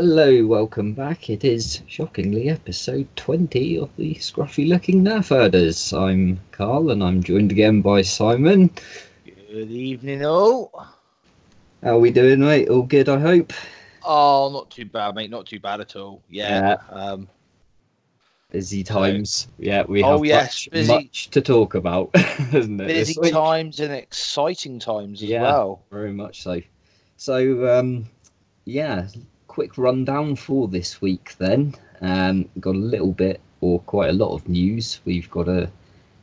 Hello, welcome back. It is shockingly episode 20 of the Scruffy Looking Nerf Herders. I'm Carl and I'm joined again by Simon. Good evening, all. How are we doing, mate? All good, I hope. Oh, not too bad, mate. Not too bad at all. Yeah. Um, Busy times. Yeah, we Oh, have yes, much, busy- much to talk about, isn't it? busy times and exciting times as Yeah. well. Very much so. So, um, yeah, quick rundown for this week then. Um, got a little bit or quite a lot of news. We've got a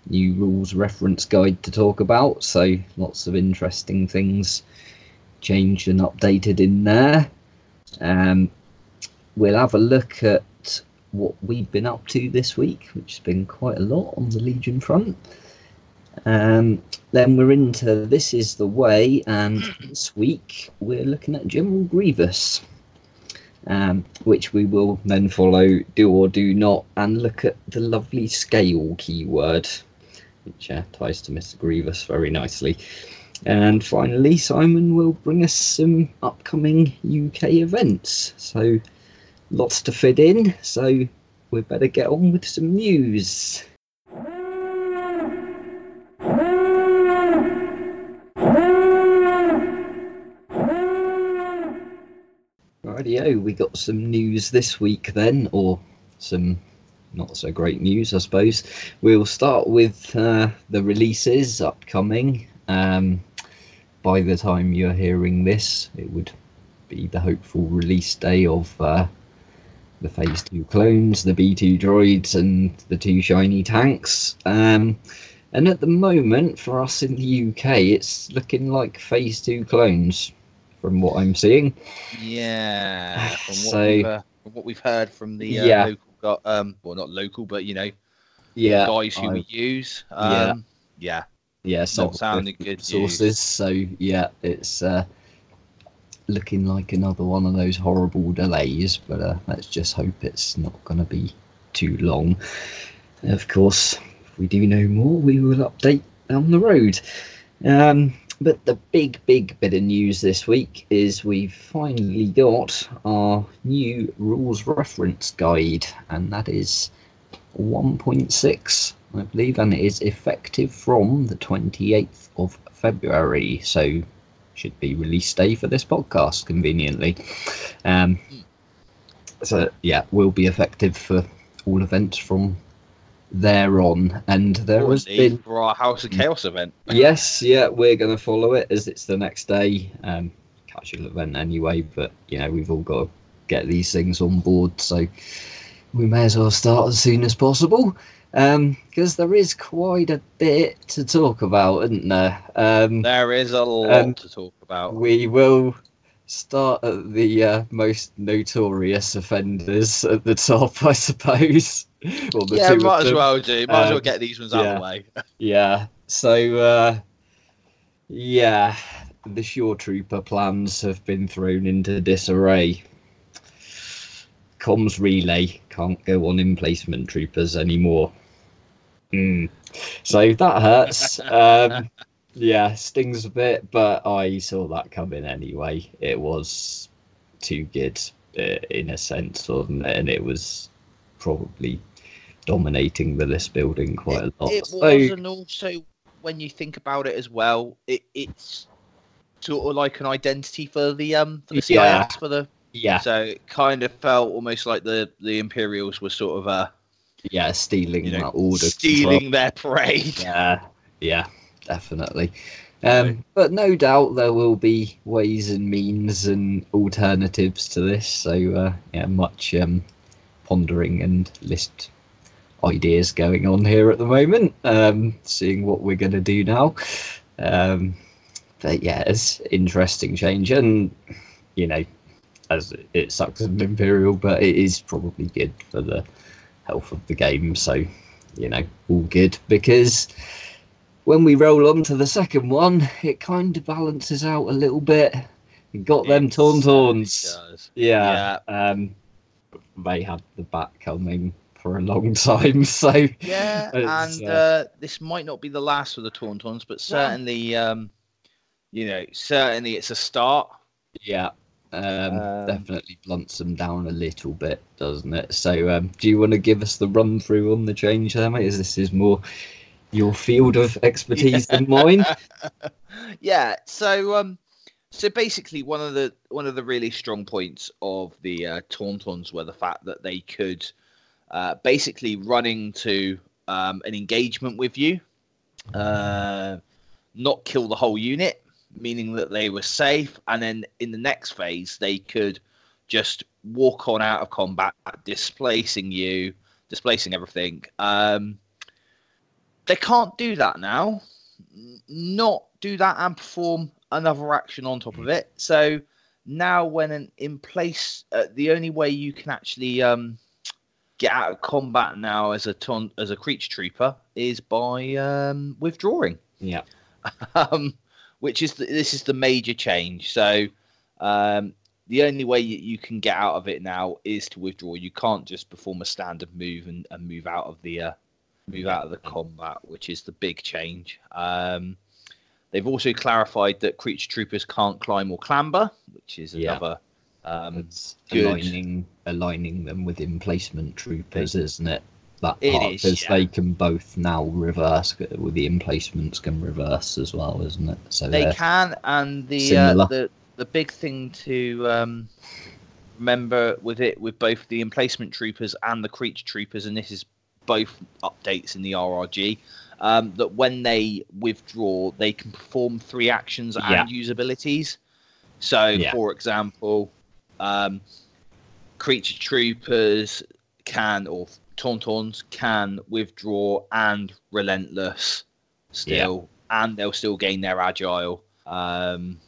new rules reference guide to talk about, so lots of interesting things changed and updated in there. Um, we'll have a look at what we've been up to this week, which has been quite a lot on the Legion front. Um, then we're into This Is the Way, and this week we're looking at General Grievous, um, which we will then follow Do or Do Not and look at the lovely scale keyword, which uh, ties to Mr. Grievous very nicely. And finally, Simon will bring us some upcoming UK events. So lots to fit in, so we better get on with some news. Rightio, we got some news this week then, or some not so great news, I suppose. We'll start with uh, the releases upcoming. Um, by the time you're hearing this, it would be the hopeful release day of uh, the Phase 2 clones, the B2 droids, and the two shiny tanks. Um, and at the moment, for us in the UK, it's looking like Phase 2 clones, from what I'm seeing. Yeah. From what, So- we've, uh, from what we've heard from the uh, Yeah. local, got, um, well, not local, but you know, Yeah, guys who I- we use. Yeah. Um, yeah. yeah, several sounding good sources. So yeah, it's uh, looking like another one of those horrible delays. But uh, let's just hope it's not going to be too long. Of course, if we do know more, we will update down the road. Um, but the big, big bit of news this week is we've finally got our new rules reference guide, and that is 1.6, I believe, and it is effective from the 28th of February. So, should be release day for this podcast, conveniently. Um, so, yeah, will be effective for all events from there on. And there has Importantly, been for our House of Chaos event. yes, yeah, we're going to follow it as it's the next day. Um, casual event anyway, but you know we've all got to get these things on board, so we may as well start as soon as possible. Um because there is quite a bit to talk about, isn't there? Um, There is a lot Um, to talk about. we will start at the uh, most notorious offenders at the top, I suppose. The yeah, two might as well do. Might as well Um, get these ones out of the way. Yeah. So, uh, yeah, the Shore Trooper plans have been thrown into disarray. Comms relay can't go on emplacement troopers anymore. Mm. So that hurts. um, yeah, stings a bit, but I saw that coming anyway. It was too good uh, in a sense, wasn't it? And it was probably dominating the list building quite it, a lot. It So- was, and also when you think about it as well, it, it's sort of like an identity for the um for the CIS Yeah. for the yeah, so it kind of felt almost like the the Imperials were sort of uh yeah, stealing you know that order. stealing their parade. Yeah, yeah, definitely. Um, but no doubt there will be ways and means and alternatives to this. So uh, yeah, much um, pondering and list ideas going on here at the moment. Um, seeing what we're going to do now. Um, but yeah, it's interesting change, and you know, as it sucks an imperial, but it is probably good for the health of the game. So you know, all good because when we roll on to the second one, it kind of balances out a little bit. Got them It tauntauns. certainly does. Yeah. Um, they had the bat coming for a long time, so Yeah, and uh, uh, this might not be the last for the Tauntauns, but certainly, um, you know, certainly it's a start. yeah, Um, Um, definitely blunts them down a little bit, doesn't it? So, um, do you want to give us the run through on the change there, mate? As this is more your field of expertise than mine. yeah. So um, so basically, one of the one of the really strong points of the uh, Tauntauns were the fact that they could uh, basically running to um, an engagement with you, uh, not kill the whole unit, meaning that they were safe, and then in the next phase they could just walk on out of combat, displacing you, displacing everything. Um, they can't do that now. Not do that and perform another action on top of it. So now, when an in place, uh, the only way you can actually um, get out of combat now as a ton as a creature trooper is by um, withdrawing yeah, um, which is the, this is the major change. So um, the only way you, you can get out of it now is to withdraw. You can't just perform a standard move and, and move out of the uh, move out of the combat, which is the big change. Um, they've also clarified that creature troopers can't climb or clamber, which is another. Um, aligning aligning them with emplacement troopers, isn't it? That It part because yeah. they can both now reverse with the emplacements can reverse as well, isn't it? So they can, and the uh, the the big thing to um, remember with it with both the emplacement troopers and the creature troopers, and this is both updates in the RRG. Um, that when they withdraw, they can perform three actions Yeah. and use abilities. So, Yeah. for example, um, creature troopers can, or tauntauns can withdraw and relentless still, and they'll still gain their agile. Um,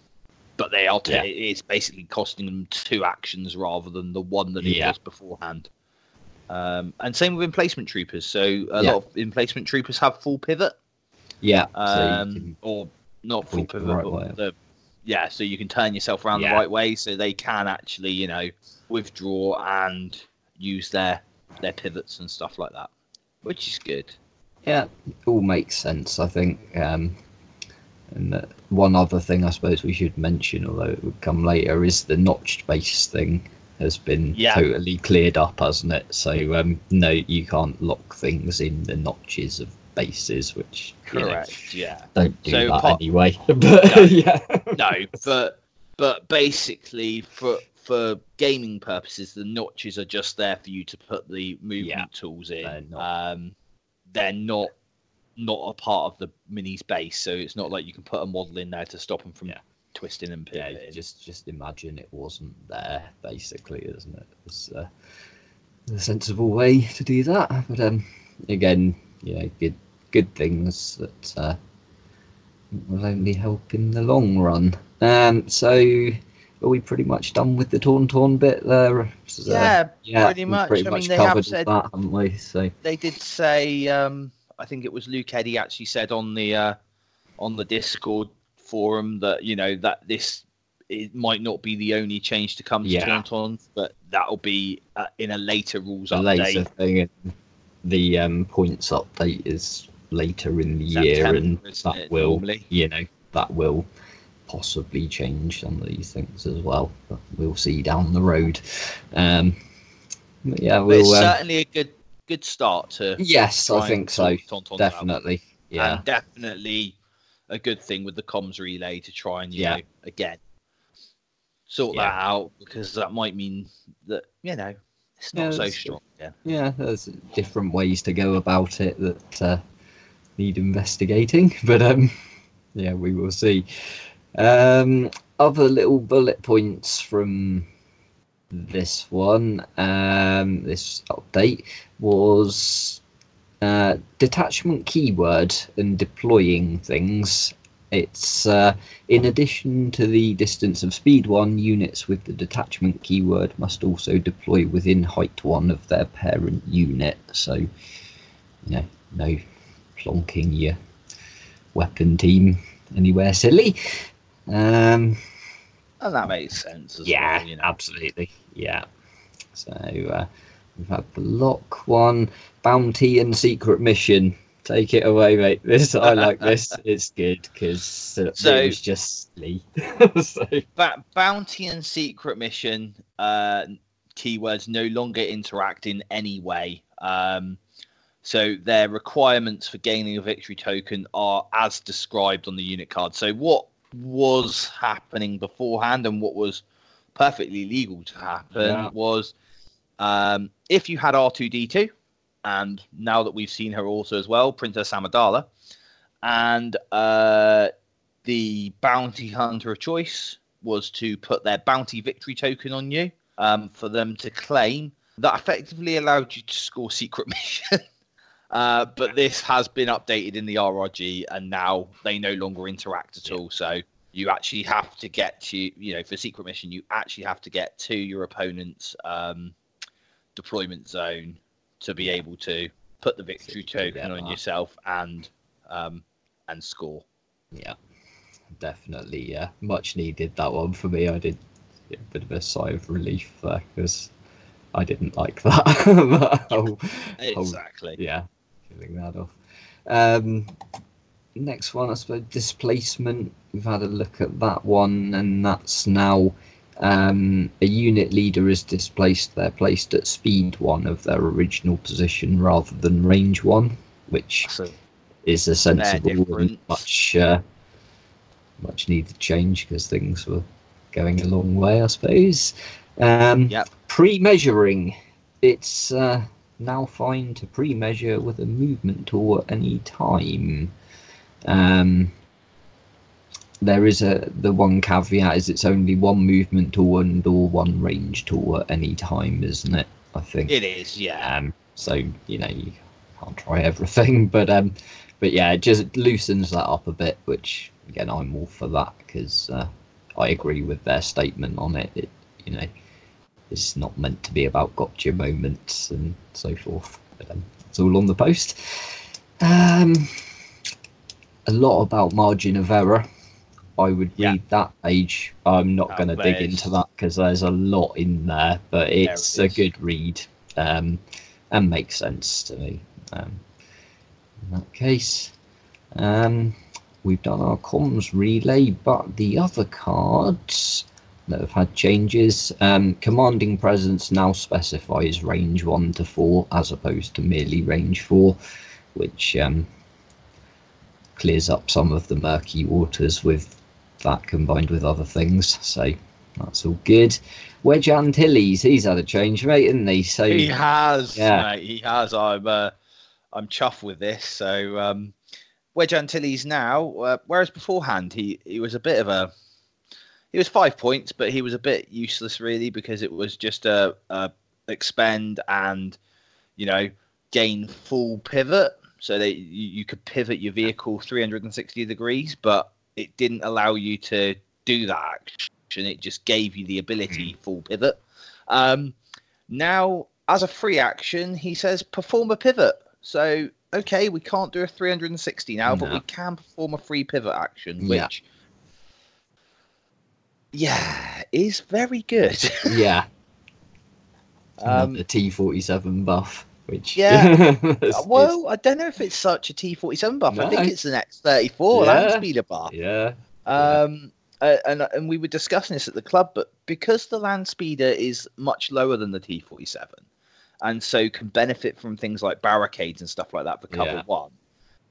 but they are Yeah. it's basically costing them two actions rather than the one that it Yeah. was beforehand. Um, and same with emplacement troopers. So a Yeah. lot of emplacement troopers have full pivot, yeah, so um, can- or not full pivot, right but the, yeah. So you can turn yourself around Yeah. the right way, so they can actually, you know, withdraw and use their their pivots and stuff like that, which is good. Yeah, it all makes sense, I think. Um, and one other thing I suppose we should mention, although it would come later, is the notched base thing has been Yeah. totally cleared up, hasn't it? So um, no, you can't lock things in the notches of bases, which you know, Correct. Yeah. don't do So that part- anyway. But yeah, no, but but basically for for gaming purposes, the notches are just there for you to put the movement Yeah. tools in. They're not- Um, they're not not a part of the mini's base, so it's not like you can put a model in there to stop them from Yeah. twisting and yeah, pivoting. just just imagine it wasn't there, basically, isn't it? It's uh, the sensible way to do that. But um, again, you know, good good things that uh, will only help in the long run. Um, so are we pretty much done with the Tauntaun bit there? So, yeah, yeah, pretty much. Pretty I much mean, they have said- that, haven't we? So they did say. Um, I think it was Luke Eddy actually said on the uh, on the Discord forum that you know that this it might not be the only change to come to Yeah. Tauntaun, but that'll be uh, in a later rules the update. later thing, the um, points update is later in the year, and that it, will, normally? you know, that will possibly change some of these things as well. But we'll see down the road. Um, but yeah, But it's we'll. Um, certainly a good good start to yes, I think so. Definitely. Yeah. and definitely a good thing with the comms relay to try and you Yeah. know again sort Yeah. that out because that might mean that you know it's not Yeah, so strong again. yeah, there's different ways to go about it that uh, need investigating, but um, yeah, we will see. Um, other little bullet points from this one, um, this update was uh, detachment keyword and deploying things. It's uh, in addition to the distance of speed one, units with the detachment keyword must also deploy within height one of their parent unit. So, you know, no plonking your weapon team anywhere silly. Um, And that makes sense as yeah, well, you know. absolutely. Yeah. So uh, we've had the lock one, bounty and secret mission Take it away, mate. This I like this. It's good because so, it was just Lee. so. Ba- bounty and secret mission uh, keywords no longer interact in any way. Um, so their requirements for gaining a victory token are as described on the unit card. So what was happening beforehand and what was perfectly legal to happen yeah. was um, if you had R2D2, and now that we've seen her also as well, Princess Amidala, and uh, the bounty hunter of choice was to put their bounty victory token on you um, for them to claim. That effectively allowed you to score secret mission. Uh, but this has been updated in the RRG, and now they no longer interact at all. So you actually have to get to, you know, for secret mission, you actually have to get to your opponent's um, deployment zone to be able to put the victory token on yourself and um, and score. Yeah, definitely. Yeah, much needed that one for me. I did a bit of a sigh of relief there because I didn't like that. oh, exactly. Oh, yeah, that off. Um, next one, I suppose, displacement. We've had a look at that one, and that's now um, a unit leader is displaced. They're placed at speed one of their original position rather than range one, which so is a sensible and much uh, much needed change because things were going a long way, I suppose. Um, yep. Pre-measuring, it's uh, now fine to pre-measure with a movement tool at any time. Um, there is a the one caveat is it's only one movement tool and or one range tool at any time, isn't it? I think it is. Yeah. Um, so you know you can't try everything, but um, but yeah, it just loosens that up a bit, which again I'm all for that because uh, I agree with their statement on it. It you know it's not meant to be about gotcha moments and so forth. But um, it's all on the post. Um, a lot about margin of error I would yeah. read that page. I'm not going to dig into that because there's a lot in there, but it's it a good read um, and makes sense to me. Um, in that case, um, we've done our comms relay, but the other cards that have had changes, um, commanding presence now specifies range one to four as opposed to merely range four, which um, clears up some of the murky waters with that combined with other things. So that's all good. Wedge Antilles, he's had a change, mate, isn't he? So he has, yeah, mate, he has. I'm uh, I'm chuffed with this. So um, Wedge Antilles now, uh, whereas beforehand he he was a bit of a he was five points, but he was a bit useless really because it was just a, a expend and you know gain full pivot so that you, you could pivot your vehicle 360 degrees, but it didn't allow you to do that action. It just gave you the ability mm. full pivot. Um, now, as a free action, he says perform a pivot. So, okay, we can't do a 360 now, no. but we can perform a free pivot action, which, yeah, yeah is very good. yeah. Um, the T47 buff. Which yeah, well, I don't know if it's such a T forty seven buff. No. I think it's the next thirty four yeah. land speeder buff. Yeah. Um, uh, and and we were discussing this at the club, but because the land speeder is much lower than the T forty seven, and so can benefit from things like barricades and stuff like that for cover yeah. one.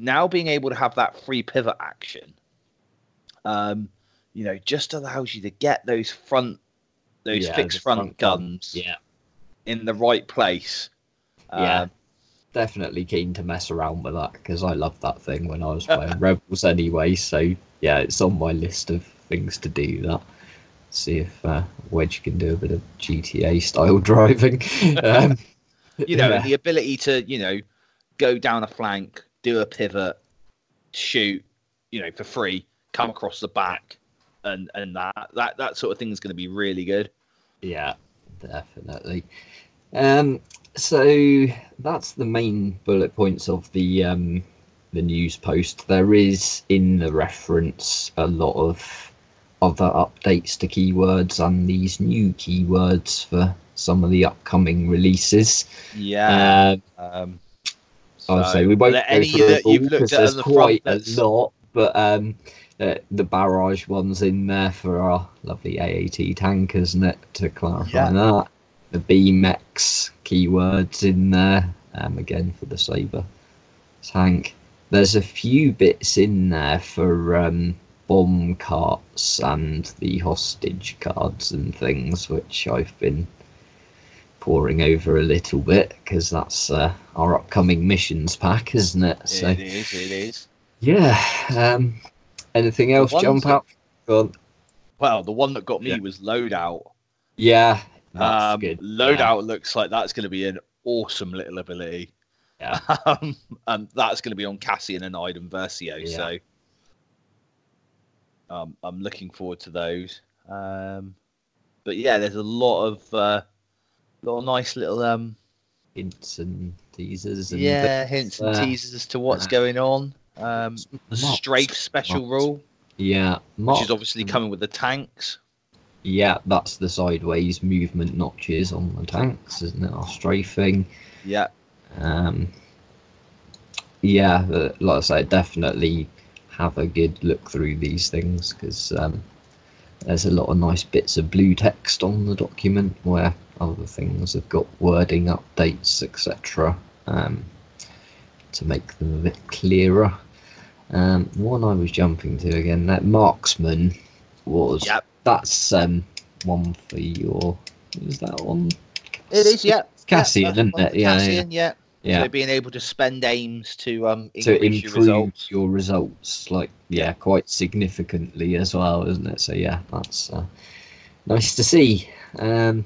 Now being able to have that free pivot action, um, you know, just allows you to get those front, those yeah, fixed front, front guns, yeah. in the right place yeah. Um, definitely keen to mess around with that because I loved that thing when I was playing Rebels anyway. So yeah, it's on my list of things to do. That see if uh, Wedge can do a bit of GTA style driving. Um, you know, yeah. the ability to you know go down a flank, do a pivot, shoot, you know, for free, come across the back, and and that that that sort of thing is going to be really good. Yeah, definitely. Um, so that's the main bullet points of the um, the news post. There is in the reference a lot of other updates to keywords and these new keywords for some of the upcoming releases. Yeah. Um, I'll So, say we won't go any through you've all looked 'cause at there's the quite a lot, but um, uh, the barrage ones in there for our lovely AAT tankers, isn't it? To clarify Yeah. that, the BMEX keywords in there um, again for the Saber tank. There's a few bits in there for um, bomb carts and the hostage cards and things, which I've been poring over a little bit because that's uh, our upcoming missions pack, isn't it? So It is. It is. yeah. Um, anything else jump that- out? Go. Well, the one that got me Yeah. was loadout. Yeah. That's Um, good. loadout looks like that's going to be an awesome little ability. Yeah. Um, and that's going to be on Cassian and Iden Versio. Yeah. So um, I'm looking forward to those. Um, but yeah, there's a lot of uh, lot of nice little um, Hints and teasers. And yeah bits, hints and uh, teasers as to what's uh, going on. Um, the Mops, strafe special mops. rule, Yeah. which is obviously coming with the tanks. Yeah, that's the sideways movement notches on the tanks, isn't it? Our strafing. Yeah, Um, yeah, uh, like I say, definitely have a good look through these things because um, there's a lot of nice bits of blue text on the document where other things have got wording updates, etc., um, to make them a bit clearer. Um, one I was jumping to again, that marksman was Yep. that's um, one for your. Is that one? it is. Yeah, Cassian, yeah, isn't it? Yeah, yeah. Cassian, yeah. Yeah. So being able to spend aims to um to your improve results. your results, like yeah, quite significantly as well, isn't it? So yeah, that's uh, nice to see. Um,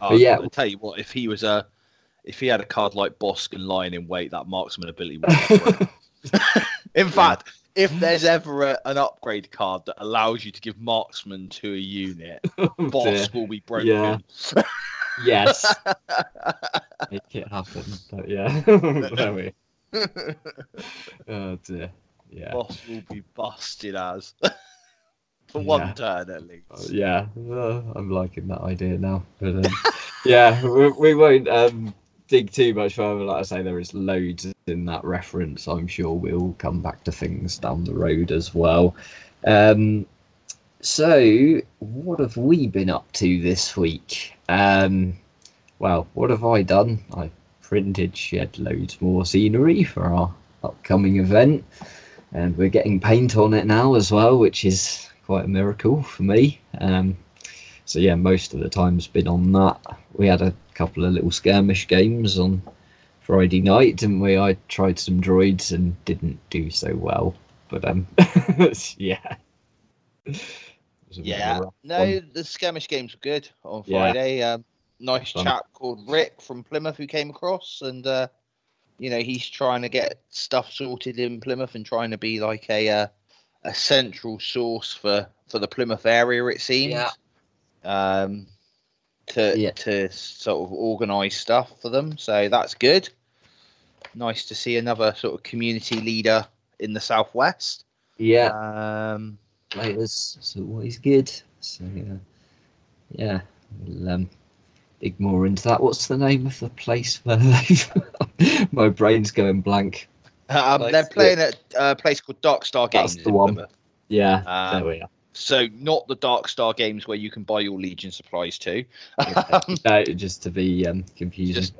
Oh, But yeah. I'll tell you what, if he was a, if he had a card like Bossk and Lying in Wait, that marksman ability would. in fact, if there's ever a, an upgrade card that allows you to give marksman to a unit, dear. Bossk will be broken. Yeah. yes, make it happen. But yeah, there we. Oh dear. Yeah. Boss will be busted as. For Yeah. one turn at least. Uh, yeah, uh, I'm liking that idea now. But um, yeah, we, we won't um, dig too much further. Like I say, there is loads in that reference. I'm sure we'll come back to things down the road as well. Um, so, what have we been up to this week? Um, well, what have I done? I printed shed loads more scenery for our upcoming event, and we're getting paint on it now as well, which is quite a miracle for me. Um, so yeah, most of the time's been on that. We had a couple of little skirmish games on Friday night, didn't we? I tried some droids and didn't do so well, but um, yeah. It was a bit of a Yeah, no, one. the skirmish games were good on Yeah. Friday. Um, nice Fun. chap called Rick from Plymouth who came across, and uh, you know he's trying to get stuff sorted in Plymouth and trying to be like a uh, a central source for for the Plymouth area. It seems. Yeah. Um, to Yeah. to sort of organise stuff for them, so that's good. Nice to see another sort of community leader in the southwest. Yeah, Um, players, it's always good. So uh, yeah, we'll um, dig more into that. What's the name of the place where they? My brain's going blank. Um, they're playing at a place called Dark Star Games. That's the one. Plymouth. Yeah, Um, there we are. So not the Dark Star Games where you can buy your Legion supplies too. Yeah. no, just to be um, confusing. Just-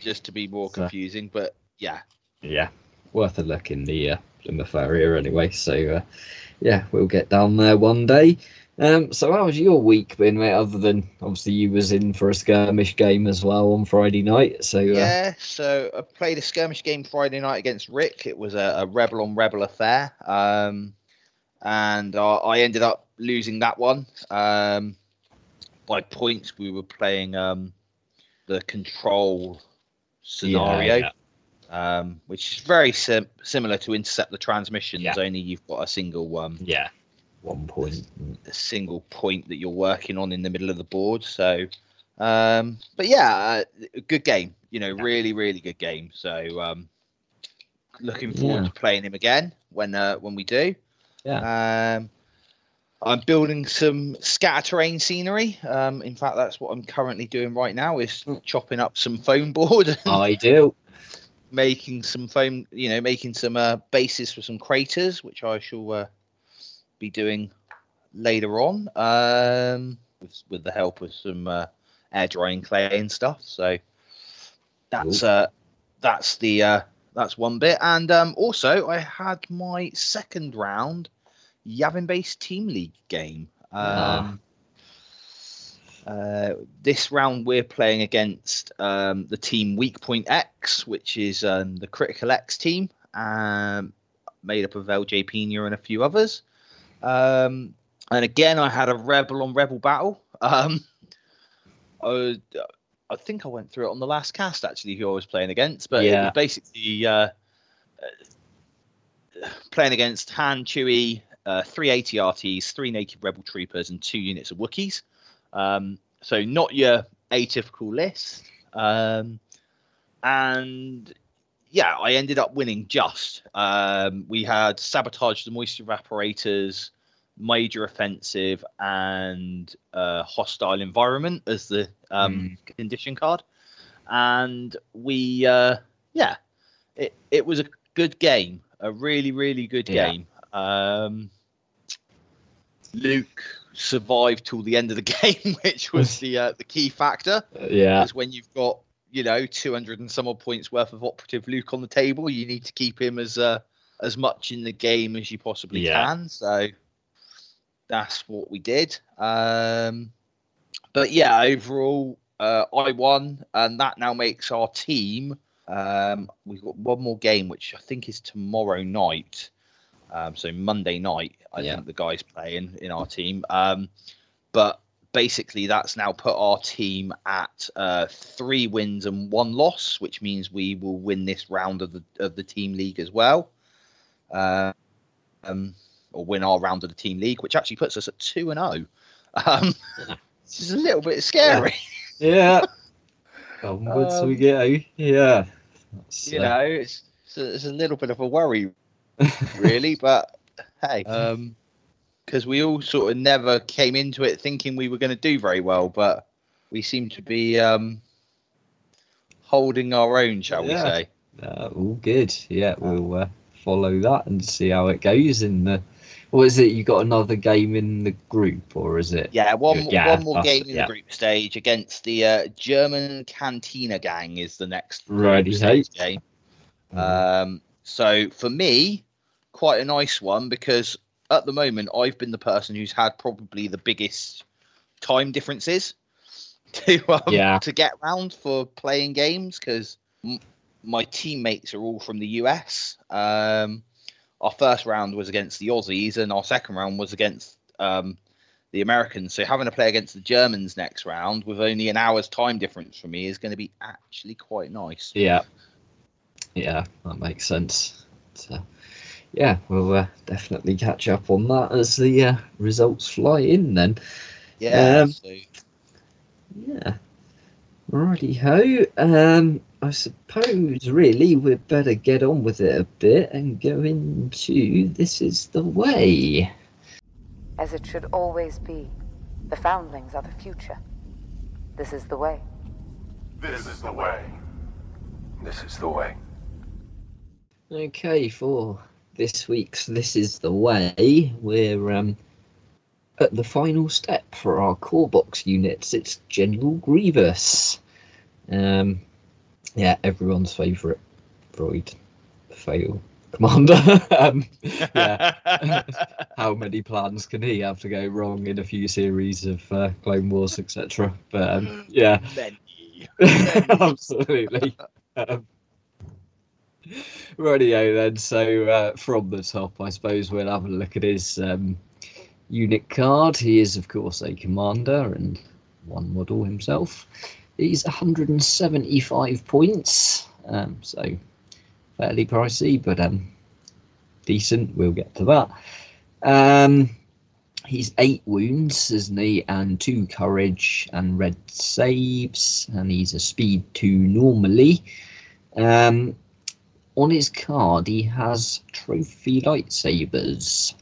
just to be more So- confusing, but yeah, yeah, worth a look in the uh, Plymouth area anyway. So uh, yeah, we'll get down there one day. Um, so how's your week been, mate? Other than obviously you was in for a skirmish game as well on Friday night. So uh, yeah. So I played a skirmish game Friday night against Rick. It was a, a rebel on rebel affair, um, and uh, I ended up losing that one um, by points. We were playing um, the control scenario. yeah. um, which is very sim- similar to intercept the transmissions. Yeah. Only you've got a single um, yeah, one point. a single point that you're working on in the middle of the board. So, um, but yeah, uh, good game. You know, Yeah. really, really good game. So, um, looking forward Yeah. to playing him again when uh, when we do. Yeah. Um, I'm building some scatter terrain scenery. Um, in fact, that's what I'm currently doing right now is Mm. chopping up some foam board. I do. making some foam, you know, making some uh, bases for some craters, which I shall uh, be doing later on um, with, with the help of some uh, air drying clay and stuff. So that's uh, that's the uh, that's one bit. And um, also, I had my second round Yavin based team league game. Um, uh, this round we're playing against um, the team Weak Point X, which is um, the Critical X team, um, made up of LJ Pina and a few others. Um, and again, I had a Rebel on Rebel battle. Um, I, I think I went through it on the last cast actually, who I was playing against, but it was basically uh, uh, playing against Han, Chewie, uh, three ATRTs, three Naked Rebel Troopers, and two units of Wookiees. Um, so not your atypical list. Um, and yeah, I ended up winning just. Um, we had sabotage the moisture evaporators, major offensive, and uh, hostile environment as the um, condition card. And we, uh, yeah, it, it was a good game, a really, really good Yeah. game. Um, Luke survived till the end of the game, which was the uh, the key factor. Yeah. Because when you've got you know 200 and some odd points worth of operative Luke on the table, you need to keep him as uh, as much in the game as you possibly Yeah. can. So that's what we did. Um, but yeah, overall, uh, I won, and that now makes our team. Um, we've got one more game, which I think is tomorrow night. Um, so Monday night, I Yeah. think the guys playing in our team. Um, but basically, that's now put our team at uh, three wins and one loss, which means we will win this round of the of the team league as well. Uh, um, or win our round of the team league, which actually puts us at two and zero. This is a little bit scary. Yeah. Onwards we Um, go. Yeah. That's, you uh, know, it's it's a, it's a little bit of a worry, really. but hey, um, because we all sort of never came into it thinking we were going to do very well, but we seem to be um, holding our own, shall we say? Uh, all good. Yeah, we'll uh, follow that and see how it goes in the. What is it? You got another game in the group, or is it? Yeah, one Yeah, one more game in yeah. the group stage against the uh, German Cantina Gang is the next Righty-ho. game. Mm. Um, so for me, quite a nice one because at the moment I've been the person who's had probably the biggest time differences to um, Yeah. to get round for playing games because m- my teammates are all from the US. Um, our first round was against the Aussies, and our second round was against um, the Americans. So having to play against the Germans next round with only an hour's time difference for me is going to be actually quite nice. Yeah. Yeah, that makes sense. So, yeah, we'll uh, definitely catch up on that as the uh, results fly in then. Yeah. Um, so Yeah. Righty ho. Um, I suppose really we'd better get on with it a bit and go into this is the way. As it should always be. The foundlings are the future. This is the way. This is the way. This is the way. Okay, for this week's This Is the Way, we're um, at the final step for our core box units. It's General Grievous. Um, yeah, everyone's favourite droid fail commander. um, yeah. how many plans can he have to go wrong in a few series of uh, Clone Wars, etc.? But um, yeah, Many. absolutely. Um, rightio then. So uh, from the top, I suppose we'll have a look at his um, unit card. He is, of course, a commander and one model himself. He's 175 points, um, so fairly pricey, but um, decent. We'll get to that. Um, he's eight wounds, isn't he? And two courage and red saves, and he's a speed two normally. Um, on his card, he has trophy lightsabers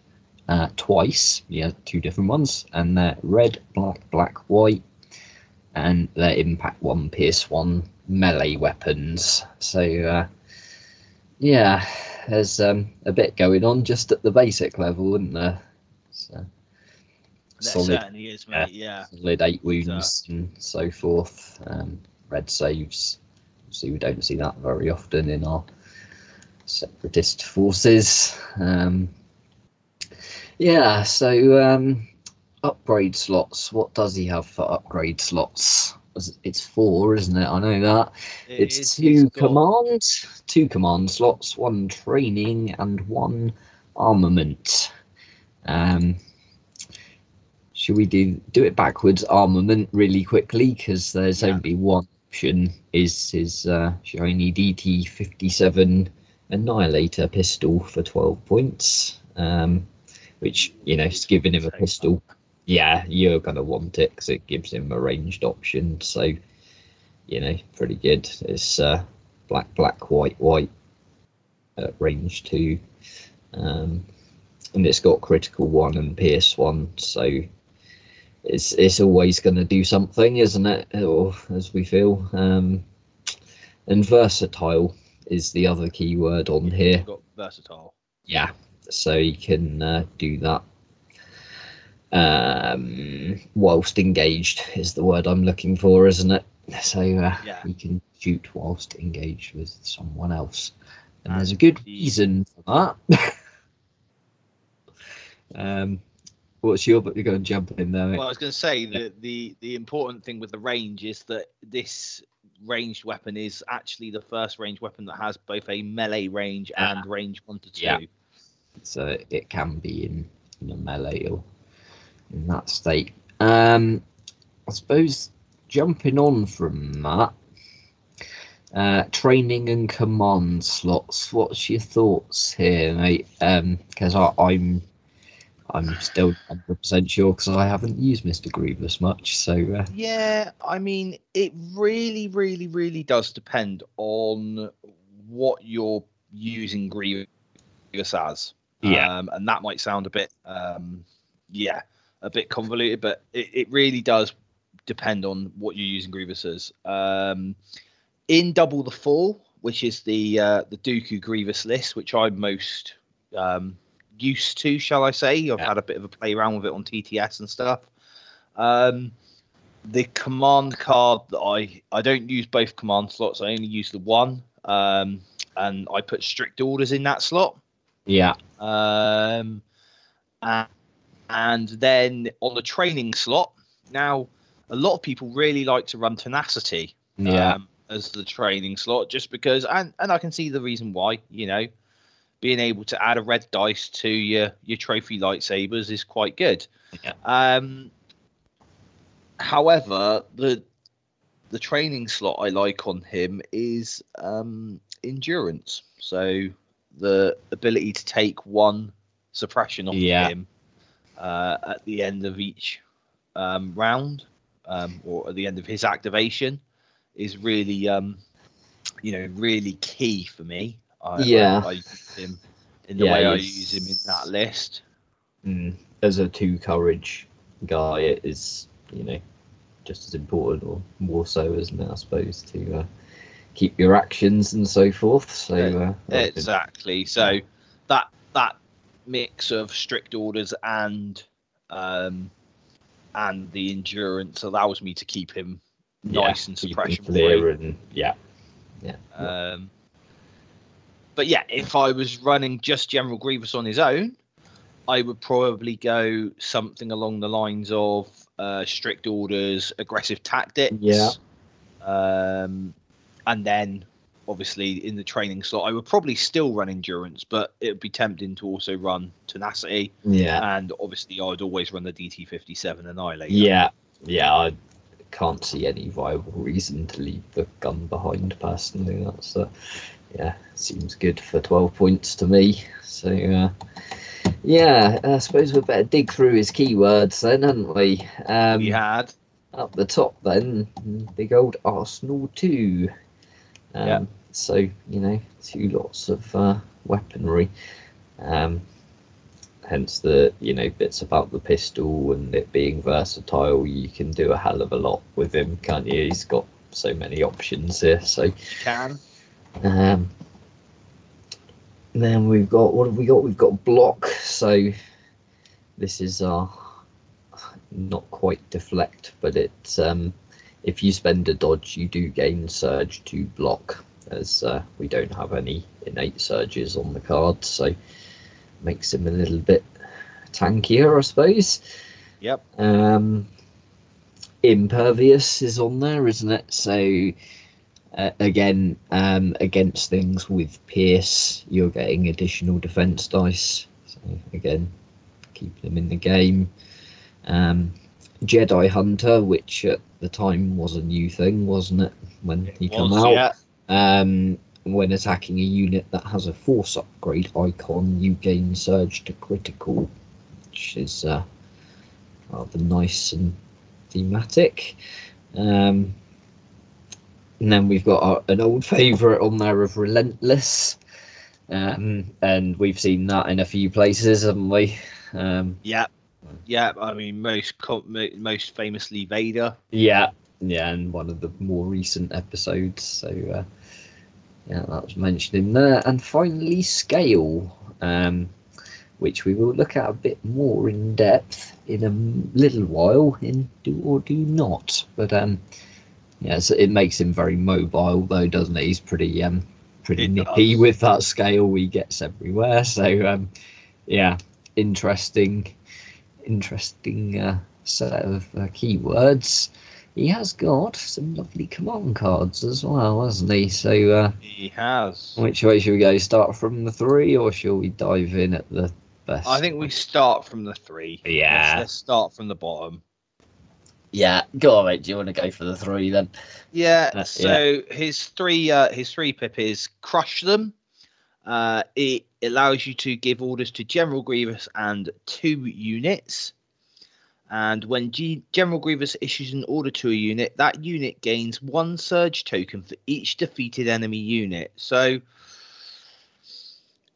uh, twice. Yeah, two different ones, and they're red, black, black, white, and they're impact one, pierce one melee weapons. So uh, yeah, there's um, a bit going on just at the basic level, isn't there? So, There solid, certainly is, mate. Yeah. solid eight wounds and so forth. Um, red saves. Obviously, we don't see that very often in our separatist forces. Um, yeah, so um, upgrade slots. What does he have for upgrade slots? It's four, isn't it? I know that. It It's is- two it's got- command, two command slots, one training, and one armament. Um, should we do do it backwards? Armament really quickly because there's Yeah. only one option. Is his uh, shiny DT fifty seven Annihilator pistol for twelve points, um, which you know, is giving him a pistol. Yeah, you're gonna want it because it gives him a ranged option. So you know, pretty good. It's uh, black, black, white, white at range two. Um, and it's got critical one and pierce one, so it's it's always going to do something, isn't it? Or as we feel. Um, and versatile is the other key word on here. Got versatile. Yeah, so you can uh, do that. Um, whilst engaged is the word I'm looking for, isn't it? So uh, Yeah. you can shoot whilst engaged with someone else, and And there's a good the- reason for that. um, what's your? But you're going to jump in there. mate. Well, I was going to say that the the important thing with the range is that this ranged weapon is actually the first ranged weapon that has both a melee range Yeah. and range one to two. Yeah. so it can be in, in a melee or in that state. Um, I suppose jumping on from that, uh, training and command slots. What's your thoughts here, mate? Because I I'm I'm still 100 percent sure because I haven't used Mister Grievous much. So uh, Yeah, I mean, it really, really, really does depend on what you're using Grievous as. Yeah. Um, and that might sound a bit, um, yeah, a bit convoluted, but it, it really does depend on what you're using Grievous as. Um, in Double the Fall, which is the uh, the Dooku Grievous list, which I'm most um, used to, shall I say? I've Yeah. had a bit of a play around with it on TTS and stuff. Um, the command card that I I don't use both command slots. I only use the one, um, and I put strict orders in that slot. yeah, Um, and, and then on the training slot, now a lot of people really like to run tenacity yeah, um, as the training slot, just because, and and I can see the reason why. You know, being able to add a red dice to your your trophy lightsabers is quite good. Yeah. Um, however, the the training slot I like on him is um, endurance. So the ability to take one suppression off Yeah. him uh, at the end of each um, round um, or at the end of his activation is really, um, you know, really key for me. I, Yeah. I, I use him in the Yeah, way I use him in that list. mm, as a two courage guy, it is you know just as important or more so, isn't it? I suppose to uh, keep your actions and so forth. So uh, Exactly. So that that mix of strict orders and um, and the endurance allows me to keep him yeah, nice and suppression clear and yeah, yeah, Um, but yeah, if I was running just General Grievous on his own, I would probably go something along the lines of uh, strict orders, aggressive tactics. Yeah. Um, and then obviously in the training slot, I would probably still run endurance, but it would be tempting to also run tenacity. yeah, And obviously, I'd always run the DT57 Annihilator. yeah, yeah. I can't see any viable reason to leave the gun behind. Personally, that's uh, yeah, seems good for twelve points to me. So uh, yeah, I suppose we better dig through his keywords then, hadn't we? Um, we had. up the top then big old arsenal 2 um, Yeah. So you know two lots of uh, weaponry um, hence the you know bits about the pistol and it being versatile you can do a hell of a lot with him can't you he's got so many options here so Can. um, then we've got what have we got? We've got block. So this is our not quite deflect, but it's um, if you spend a dodge, you do gain surge to block, as uh, we don't have any innate surges on the card, so makes him a little bit tankier, I suppose. Yep. Um, impervious is on there, isn't it? So uh, again, um, against things with pierce, you're getting additional defense dice. So again, keep them in the game. Um, Jedi Hunter, which at the time was a new thing, wasn't it? When he Was, out, yeah. Um, when attacking a unit that has a force upgrade icon, you gain surge to critical, which is uh, rather nice and thematic. Um, and then we've got our, an old favourite on there of Relentless. Um, and we've seen that in a few places, haven't we? Um, Yeah. Yeah, I mean, most most famously Vader. Yeah, yeah, and one of the more recent episodes. So uh, yeah, that was mentioned in there. And finally, scale, um, which we will look at a bit more in depth in a little while in do or do not. But um, yeah, so it makes him very mobile, though, doesn't it? He's pretty um, pretty It nippy does. with that scale. He gets everywhere. So um, yeah, interesting interesting uh, set of uh, keywords. He has got some lovely command cards as well, hasn't he? So, uh, He has. which way should we go? Start from the three, or shall we dive in at the best? I think we start from the three. Yeah. Let's, let's start from the bottom. Yeah, go on, mate. Do you want to go for the three then? Yeah. Uh, so his three uh, his three pip is crush them. Uh, it allows you to give orders to General Grievous and two units. And when G- General Grievous issues an order to a unit, that unit gains one surge token for each defeated enemy unit. So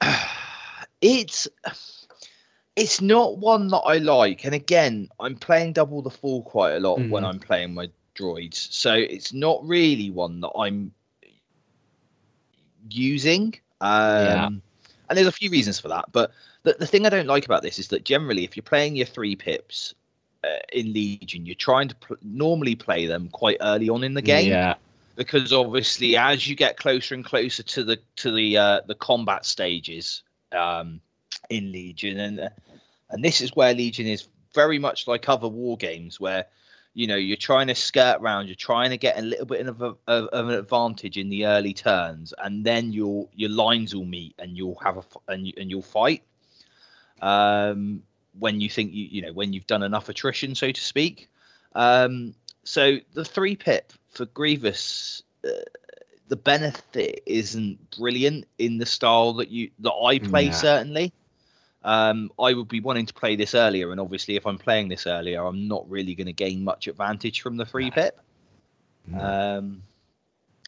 it's it's not one that I like. And again, I'm playing double the fall quite a lot when Mhm. I'm playing my droids. So it's not really one that I'm using. Um, Yeah. And there's a few reasons for that. But the, the thing I don't like about this is that generally, if you're playing your three pips uh, in Legion, you're trying to pl- normally play them quite early on in the game Yeah, because obviously as you get closer and closer to the to the uh, the combat stages um, in Legion, and uh, and this is where Legion is very much like other war games, where you know you're trying to skirt around, you're trying to get a little bit of, a, of, of an advantage in the early turns, and then your your lines will meet, and you'll have a and, you, and you'll fight. Um, when you think you you know when you've done enough attrition, so to speak. Um, so the three pip for Grievous, uh, the benefit isn't brilliant in the style that you that I play. Certainly, um, I would be wanting to play this earlier, and obviously, if I'm playing this earlier, I'm not really going to gain much advantage from the three pip. Um,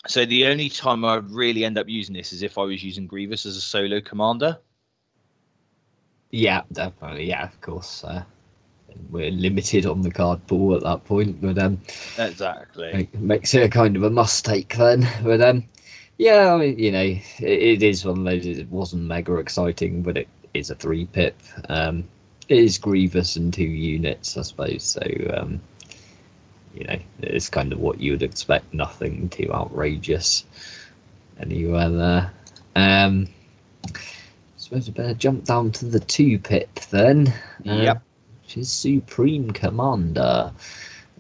so the only time I would really end up using this is if I was using Grievous as a solo commander. Yeah, definitely. Yeah, of course. Uh, we're limited on the card pool at that point, but um, Exactly. Make, makes it a kind of a must take then. But um, yeah, I mean, you know, it, it is one of those. It wasn't mega exciting, but it is a three pip. Um, it is Grievous and two units, I suppose. So um, you know, it's kind of what you would expect. Nothing too outrageous anywhere there. Um, suppose we better jump down to the two pip then. um, Yep. Which is Supreme Commander.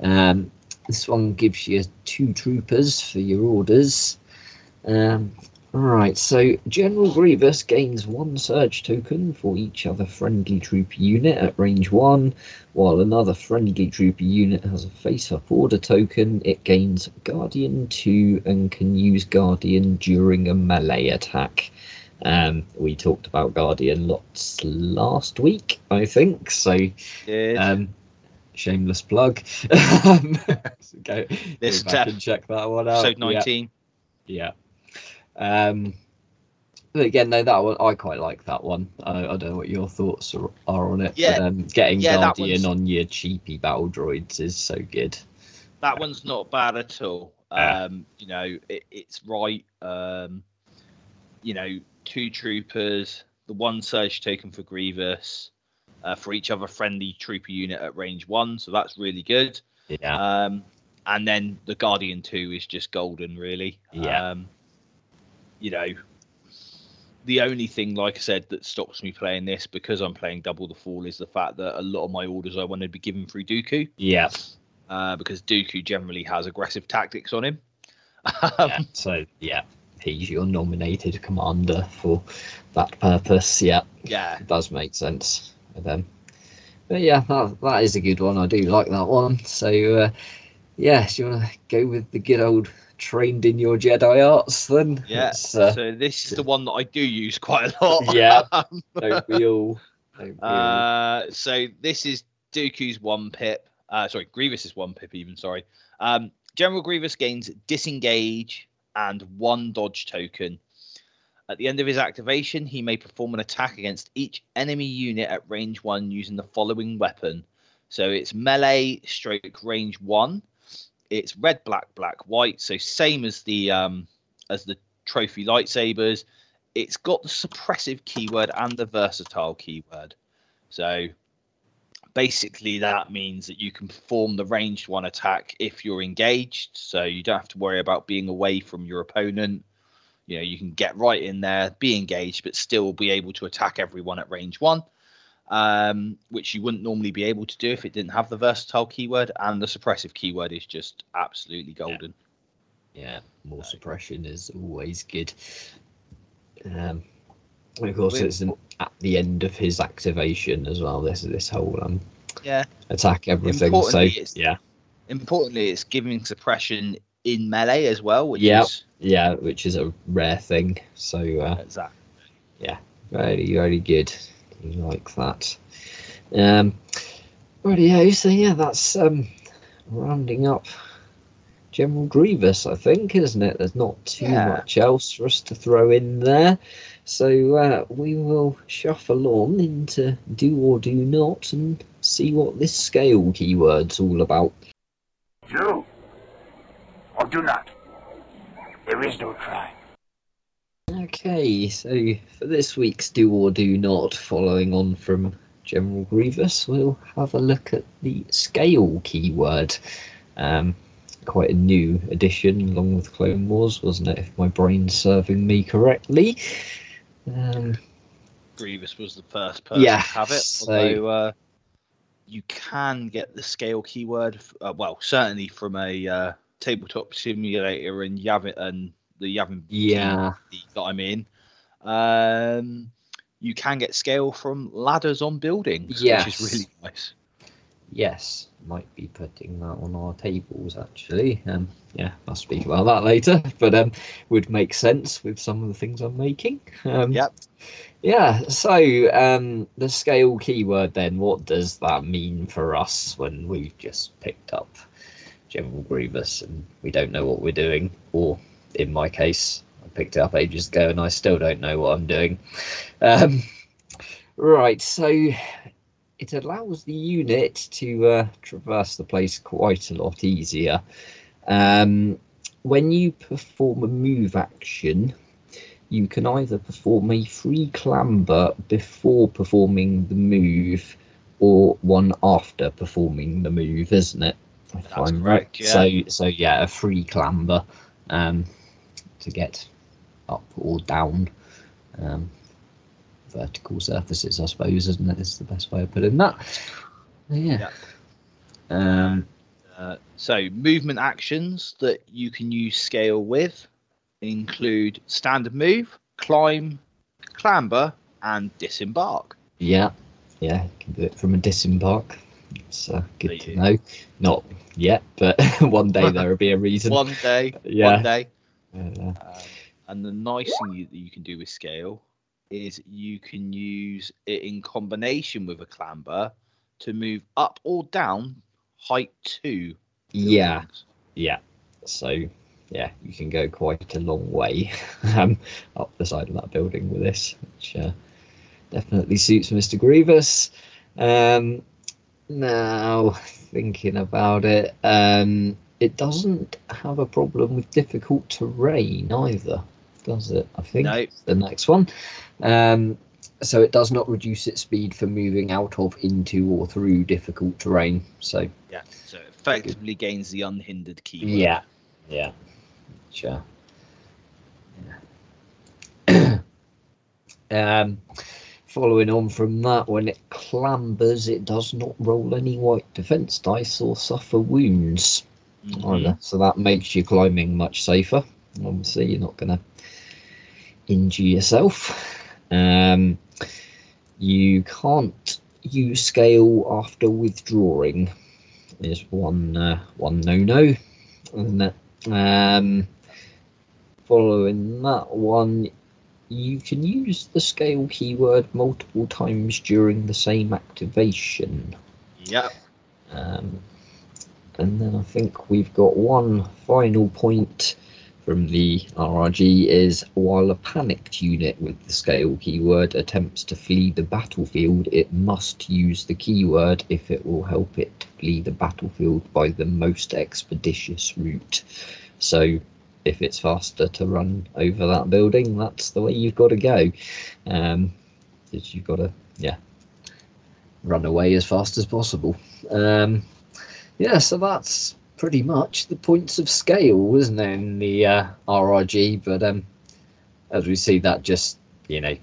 Um, this one gives you two troopers for your orders. Um, right, so General Grievous gains one surge token for each other friendly trooper unit at range one, while another friendly trooper unit has a face up order token. It gains Guardian 2 and can use Guardian during a melee attack. Um, we talked about Guardian lots last week, I think. So, um, shameless plug. um, so go, This go back and check that one out. Episode 19. Yeah. yeah. Um, but again, no, that one I quite like that one. I, I don't know what your thoughts are, are on it. Yeah. But, um, getting Yeah, Guardian on your cheapy battle droids is so good. that one's not bad at all. Yeah. Um, you know, it, it's right. Um, you know, two troopers, the one surge token for Grievous, uh, for each other friendly trooper unit at range one. So that's really good. Yeah. Um, and then the Guardian 2 is just golden, really. Yeah. Um, you know, the only thing, like I said, that stops me playing this because I'm playing Double the Fall is the fact that a lot of my orders I want to be given through Dooku yeah. uh, because Dooku generally has aggressive tactics on him. yeah. So yeah, he's your nominated commander for that purpose. Yeah, yeah. it does make sense with them. But yeah, that, that is a good one. I do like that one. So uh, yeah, do you want to go with the good old trained in your Jedi arts then? Yeah. Uh, so this is the one that I do use quite a lot. Yeah. Um, don't we all? Don't we all? Uh, so this is Dooku's one pip. Uh, sorry, Grievous's one pip. Even sorry. Um, General Grievous gains disengage and one dodge token. At the end of his activation, he may perform an attack against each enemy unit at range one using the following weapon. So it's melee stroke range one. It's red, black, black, white. So same as the um, as the trophy lightsabers. It's got the suppressive keyword and the versatile keyword. So basically that means that you can perform the ranged one attack if you're engaged. So you don't have to worry about being away from your opponent. You know you can get right in there be engaged but still be able to attack everyone at range one um, which you wouldn't normally be able to do if it didn't have the versatile keyword. And the suppressive keyword is just absolutely golden. Yeah, more suppression is always good. Um, and of course, With- it's an, at the end of his activation as well. This this whole um yeah attack everything. So Importantly, it's- yeah, importantly it's giving suppression in melee as well which Yep. is yeah, which is a rare thing. So uh, exactly Yeah, very very good. You like that? Um, rightio. So yeah, that's um rounding up General Grievous, I think, isn't it? There's not too Yeah. much else for us to throw in there. So uh, we will shuffle on into do or do not and see what this scale keyword's all about. Do or do not. There is no try. Okay, so for this week's do or do not, following on from General Grievous, we'll have a look at the scale keyword. Um, quite a new addition along with Clone Wars, wasn't it? If my brain's serving me correctly. Um, Grievous was the first person Yeah, to have it. so- Although uh, you can get the scale keyword, uh, well, certainly from a uh, tabletop simulator and Yavin and the Yavin yeah, that I'm in. Um, you can get scale from ladders on buildings, which Yes. is really nice. Yes, might be putting that on our tables actually. Um, yeah, I'll speak about that later, but um, would make sense with some of the things I'm making. Um, Yep. Yeah, so um, the scale keyword then, what does that mean for us when we've just picked up General Grievous and we don't know what we're doing? Or in my case, I picked it up ages ago and I still don't know what I'm doing. Um, right, so it allows the unit to uh, traverse the place quite a lot easier. Um, when you perform a move action, you can either perform a free clamber before performing the move or one after performing the move, isn't it? If That's I'm correct, right. So so yeah, a free clamber um, to get up or down um, vertical surfaces, I suppose, isn't it? Is the best way of putting that. Yeah. Um, Uh, so movement actions that you can use scale with include standard move, climb, clamber, and disembark. Yeah, yeah, you can do it from a disembark. It's uh, good There to you- know. Not yet, but one day there will be a reason. One day, Yeah. one day. Uh, and the nice thing that you can do with scale is you can use it in combination with a clamber to move up or down height two. yeah, buildings. yeah. So yeah, you can go quite a long way um, up the side of that building with this, which uh, definitely suits Mr. Grievous. Um, now thinking about it, um, it doesn't have a problem with difficult terrain either. Does it? I think No. the next one. Um, so it does not reduce its speed for moving out of, into, or through difficult terrain. So Yeah. So it effectively gains the unhindered keyword. yeah, yeah, sure. Yeah. um, following on from that, when it clambers, it does not roll any white defense dice or suffer wounds. Mhm. either. So that makes your climbing much safer. Obviously, you're not going to injure yourself. Um, you can't use scale after withdrawing. Is one uh, one no no, isn't? Um, following that one, you can use the scale keyword multiple times during the same activation. Yep. Um, and then I think we've got one final point from the RRG is while a panicked unit with the scale keyword attempts to flee the battlefield, it must use the keyword if it will help it flee the battlefield by the most expeditious route. So if it's faster to run over that building, that's the way you've got to go. Um, you've got to, yeah, run away as fast as possible. Um, yeah, so that's pretty much the points of scale, wasn't it, in the uh, RRG? But um, as we see, that just you know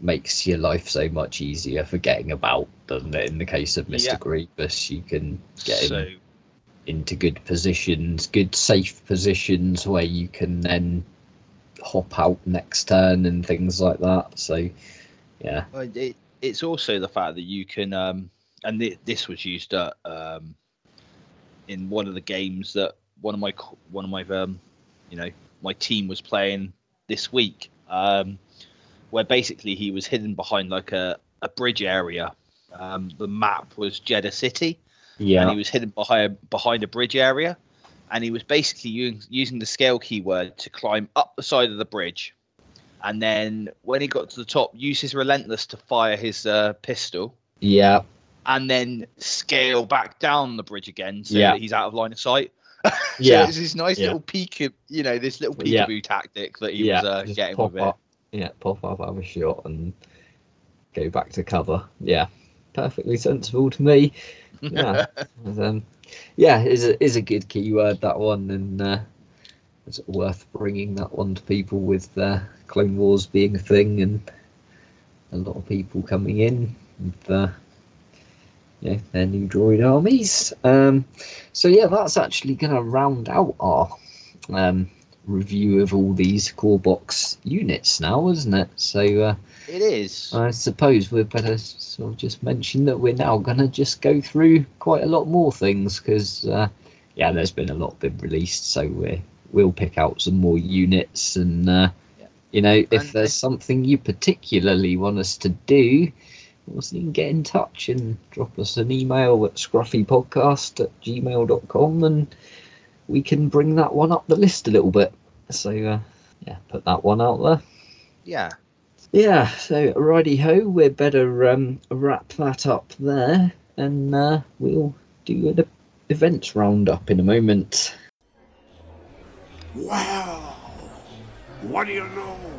makes your life so much easier for getting about, doesn't it? In the case of Mr. Grievous, you can get So in, into good positions, good safe positions where you can then hop out next turn and things like that. So yeah, it, it's also the fact that you can, um, and thi- this was used at, um, in one of the games that one of my one of my um, you know my team was playing this week, um, where basically he was hidden behind like a, a bridge area. Um, the map was Jedha City, yeah, and he was hidden behind behind a bridge area, and he was basically using, using the scale keyword to climb up the side of the bridge, and then when he got to the top, use his relentless to fire his uh, pistol, yeah, and then scale back down the bridge again so Yeah. that he's out of line of sight. so yeah. it's this nice Yeah. little peek, you know, this little Yeah. peekaboo tactic that he yeah, was uh, just getting pop with it. up, yeah, pop up, have a shot, and go back to cover. Yeah, perfectly sensible to me. Yeah, um, yeah, is a is a good keyword that one, and uh, it's worth bringing that one to people with uh, Clone Wars being a thing, and a lot of people coming in with uh, yeah their new droid armies. Um, so yeah, that's actually going to round out our um, review of all these core box units now, isn't it? So uh, It is. I suppose we'd better sort of just mention that we're now going to just go through quite a lot more things because uh, yeah, there's been a lot been released, so we we'll pick out some more units and. Uh, you know, if And there's something you particularly want us to do, also you can get in touch and drop us an email at scruffypodcast at gmail.com and we can bring that one up the list a little bit. So, uh, yeah, put that one out there. yeah. Yeah, so righty ho, we better um, wrap that up there and uh, we'll do an events roundup in a moment. Wow! What do you know?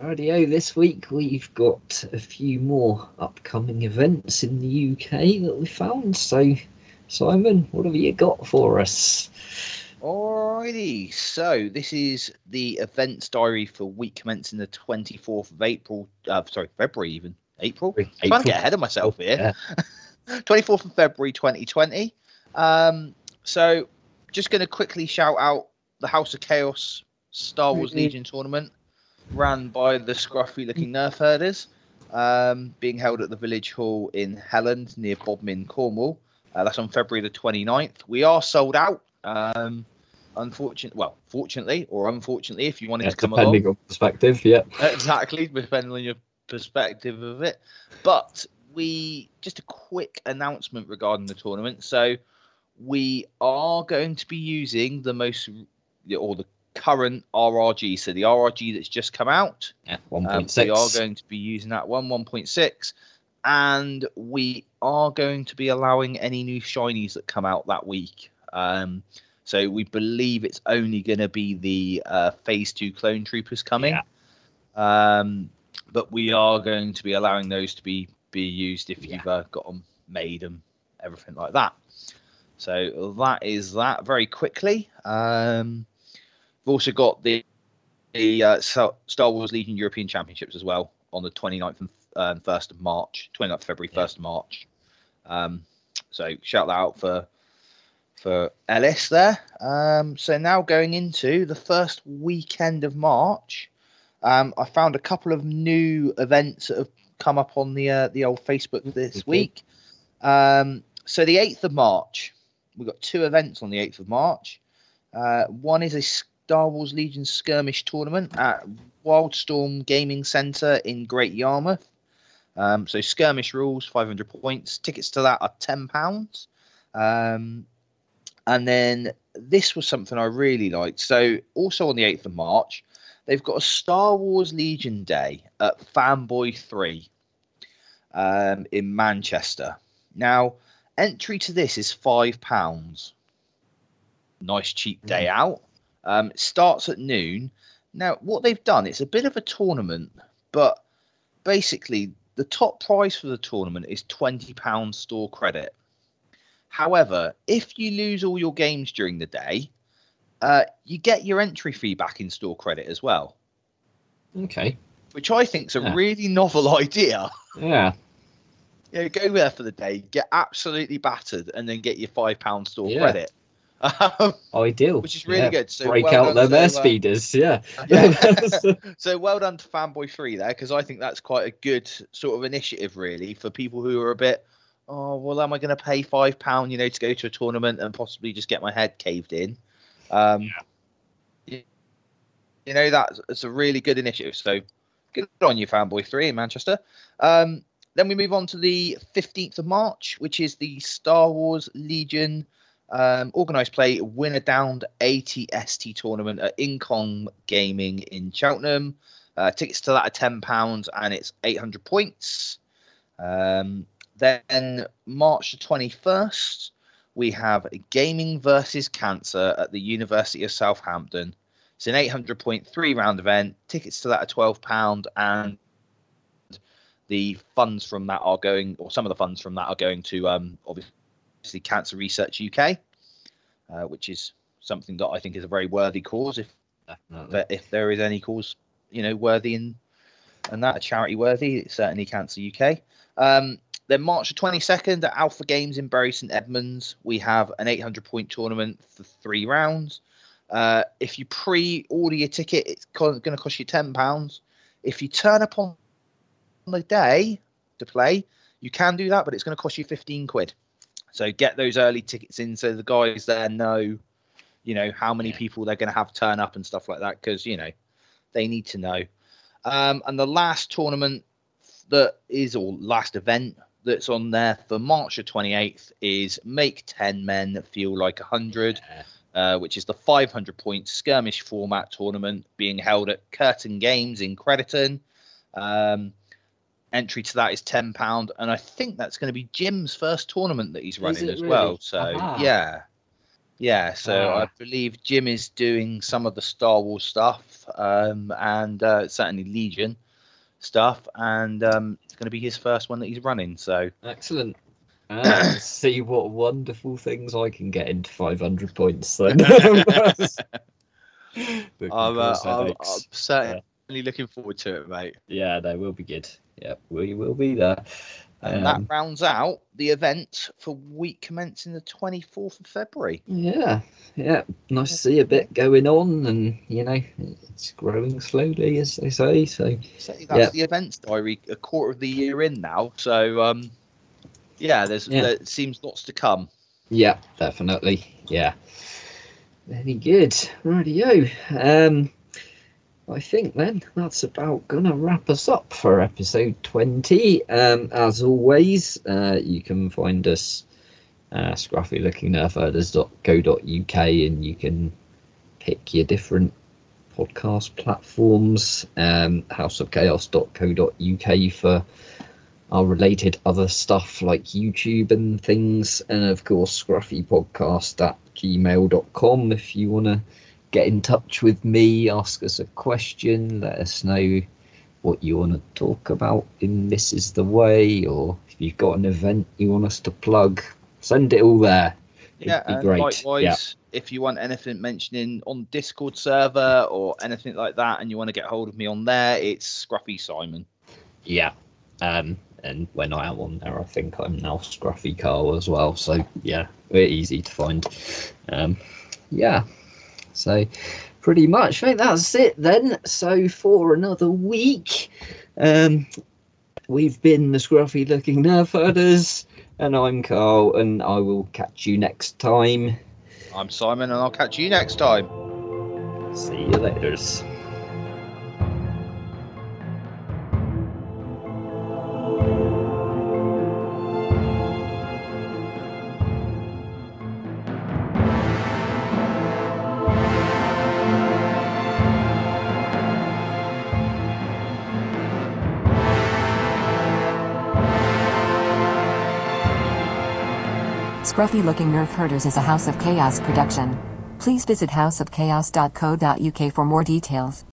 Radio this week we've got a few more upcoming events in the UK that we found. So, Simon, what have you got for us? Alrighty, so this is the events diary for week commencing the 24th of April. Uh, sorry, February even. April? i'm Trying to get ahead of myself here. Yeah. 24th of February 2020. Um, so just going to quickly shout out the House of Chaos Star Wars Mhm. Legion tournament ran by the scruffy looking nerf herders, um, being held at the village hall in Helland near Bodmin, Cornwall. Uh, that's on February the 29th. We are sold out. Um, unfortunately, well, fortunately or unfortunately, if you wanted Yeah, to come along, depending on perspective, yeah. exactly depending on your perspective of it but we just a quick announcement regarding the tournament so we are going to be using the most or the current rrg so the rrg that's just come out Yeah, um, 1.6. we are going to be using that one 1.6 and we are going to be allowing any new shinies that come out that week um, So we believe it's only going to be the uh, phase two clone troopers coming. Yeah. Um, but we are going to be allowing those to be be used if Yeah. you've uh, got them made and everything like that. So that is that very quickly. Um, we've also got the the uh, Star Wars Legion European Championships as well on the 29th and um, 1st of March, 29th of February, Yeah. 1st of March. Um, so shout that out for for Ellis there. Um, so now going into the first weekend of March, um, I found a couple of new events that have come up on the uh, the old Facebook this Okay. week. Um, so the 8th of March, we've got two events on the 8th of March. Uh, one is a Star Wars Legion skirmish tournament at Wildstorm Gaming Centre in Great Yarmouth. Um, so skirmish rules, 500 points. Tickets to that are £10. Um, and then this was something I really liked. So also on the 8th of March, they've got a Star Wars Legion Day at Fanboy 3 um, in Manchester. Now, entry to this is £5. Nice cheap day out. Um, it starts at noon. Now, what they've done, it's a bit of a tournament, but basically the top prize for the tournament is £20 store credit. However, if you lose all your games during the day, uh, you get your entry fee back in store credit as well, Okay. which I think is a Yeah. really novel idea. Yeah. You know, go there for the day, get absolutely battered, and then get your five pound store Yeah. credit, um, Ideal. which is really Yeah. good. So Break well out them to, uh. Yeah. Yeah. so well done to Fanboy Three there, because I think that's quite a good sort of initiative, really, for people who are a bit, oh well, am I going to pay five pound, you know, to go to a tournament and possibly just get my head caved in? Um, you, you know, that's it's a really good initiative. So good on you, Fanboy Three in Manchester. Um, then we move on to the 15th of March, which is the Star Wars Legion um, organized play winner downed ATST tournament at Incom Gaming in Cheltenham. Uh, tickets to that are ten pounds and it's eight hundred points. Um, then March the twenty first, we have Gaming versus Cancer at the University of Southampton. It's an eight hundred point three round event. Tickets to that are twelve pound and the funds from that are going, or some of the funds from that are going to um, obviously Cancer Research UK, uh, which is something that I think is a very worthy cause. If Definitely. if there is any cause, you know, worthy in and that a charity worthy, it's certainly Cancer UK. Um, then March the 22nd at Alpha Games in Bury St Edmunds, we have an 800 point tournament for three rounds. Uh, if you pre-order your ticket, it's going to cost you ten pounds. If you turn up on the day to play, you can do that, but it's going to cost you 15 quid. So get those early tickets in so the guys there know, you know, how many people they're going to have turn up and stuff like that because, you know, they need to know. Um, and the last tournament that is, or last event that's on there for March the 28th is Make 10 Men Feel Like 100 Yeah. uh, which is the 500 point skirmish format tournament being held at Curtin Games in Crediton. Um, entry to that is ten pound, and I think that's going to be Jim's first tournament that he's running as really? well. So Aha. yeah, yeah. So Ah. I believe Jim is doing some of the Star Wars stuff, um, and uh, certainly Legion stuff, and um, it's going to be his first one that he's running. So Excellent. Ah, see what wonderful things I can get into 500 points then. I'm, uh, I'm, I'm headaches. Looking forward to it, mate. Yeah, they will be good. Yeah, we will be there. And Um, that rounds out the event for week commencing the 24th of February. Yeah, yeah, nice to see a bit going on, and you know, it's growing slowly, as they say. So, So that's Yeah. the events diary, a quarter of the year in now. So, um, yeah, there's Yeah. there seems lots to come. yeah, definitely, yeah. Very good. Radio. Um, I think then that's about gonna wrap us up for episode twenty. Um, as always, uh, you can find us uh, scruffy looking nerfherders.co.uk and you can pick your different podcast platforms um houseofchaos.co.uk for our related other stuff like youtube and things and of course scruffy podcast at gmail.com if you want to get in touch with me, ask us a question, let us know what you want to talk about in This Is the Way, or if you've got an event you want us to plug, send it all there. It'd yeah, and great. likewise, Yeah. if you want anything mentioning on Discord server or anything like that, and you want to get hold of me on there, it's Scruffy Simon. Yeah. Um, and when I am on there, I think I'm now Scruffy Carl as well. So yeah, we're easy to find. Um, yeah. So pretty much, I think that's it then. So for another week, um, we've been the Scruffy Looking Nerf Herders, and I'm Carl, and I will catch you next time. I'm Simon, and I'll catch you next time. See you later. Scruffy Looking Nerf Herders is a House of Chaos production. Please visit houseofchaos.co.uk for more details.